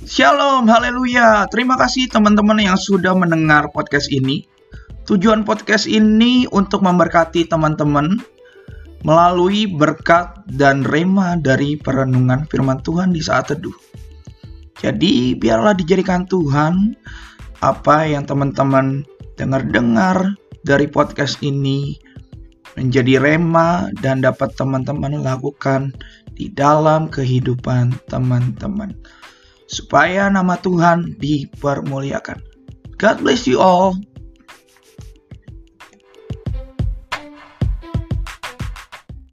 Shalom, haleluya. Terima kasih teman-teman yang sudah mendengar podcast ini. Tujuan podcast ini untuk memberkati teman-teman melalui berkat dan rema dari perenungan firman Tuhan di saat teduh. Jadi, biarlah dijadikan Tuhan apa yang teman-teman dengar-dengar dari podcast ini menjadi rema dan dapat teman-teman lakukan di dalam kehidupan teman-teman supaya nama Tuhan dipermuliakan. God bless you all.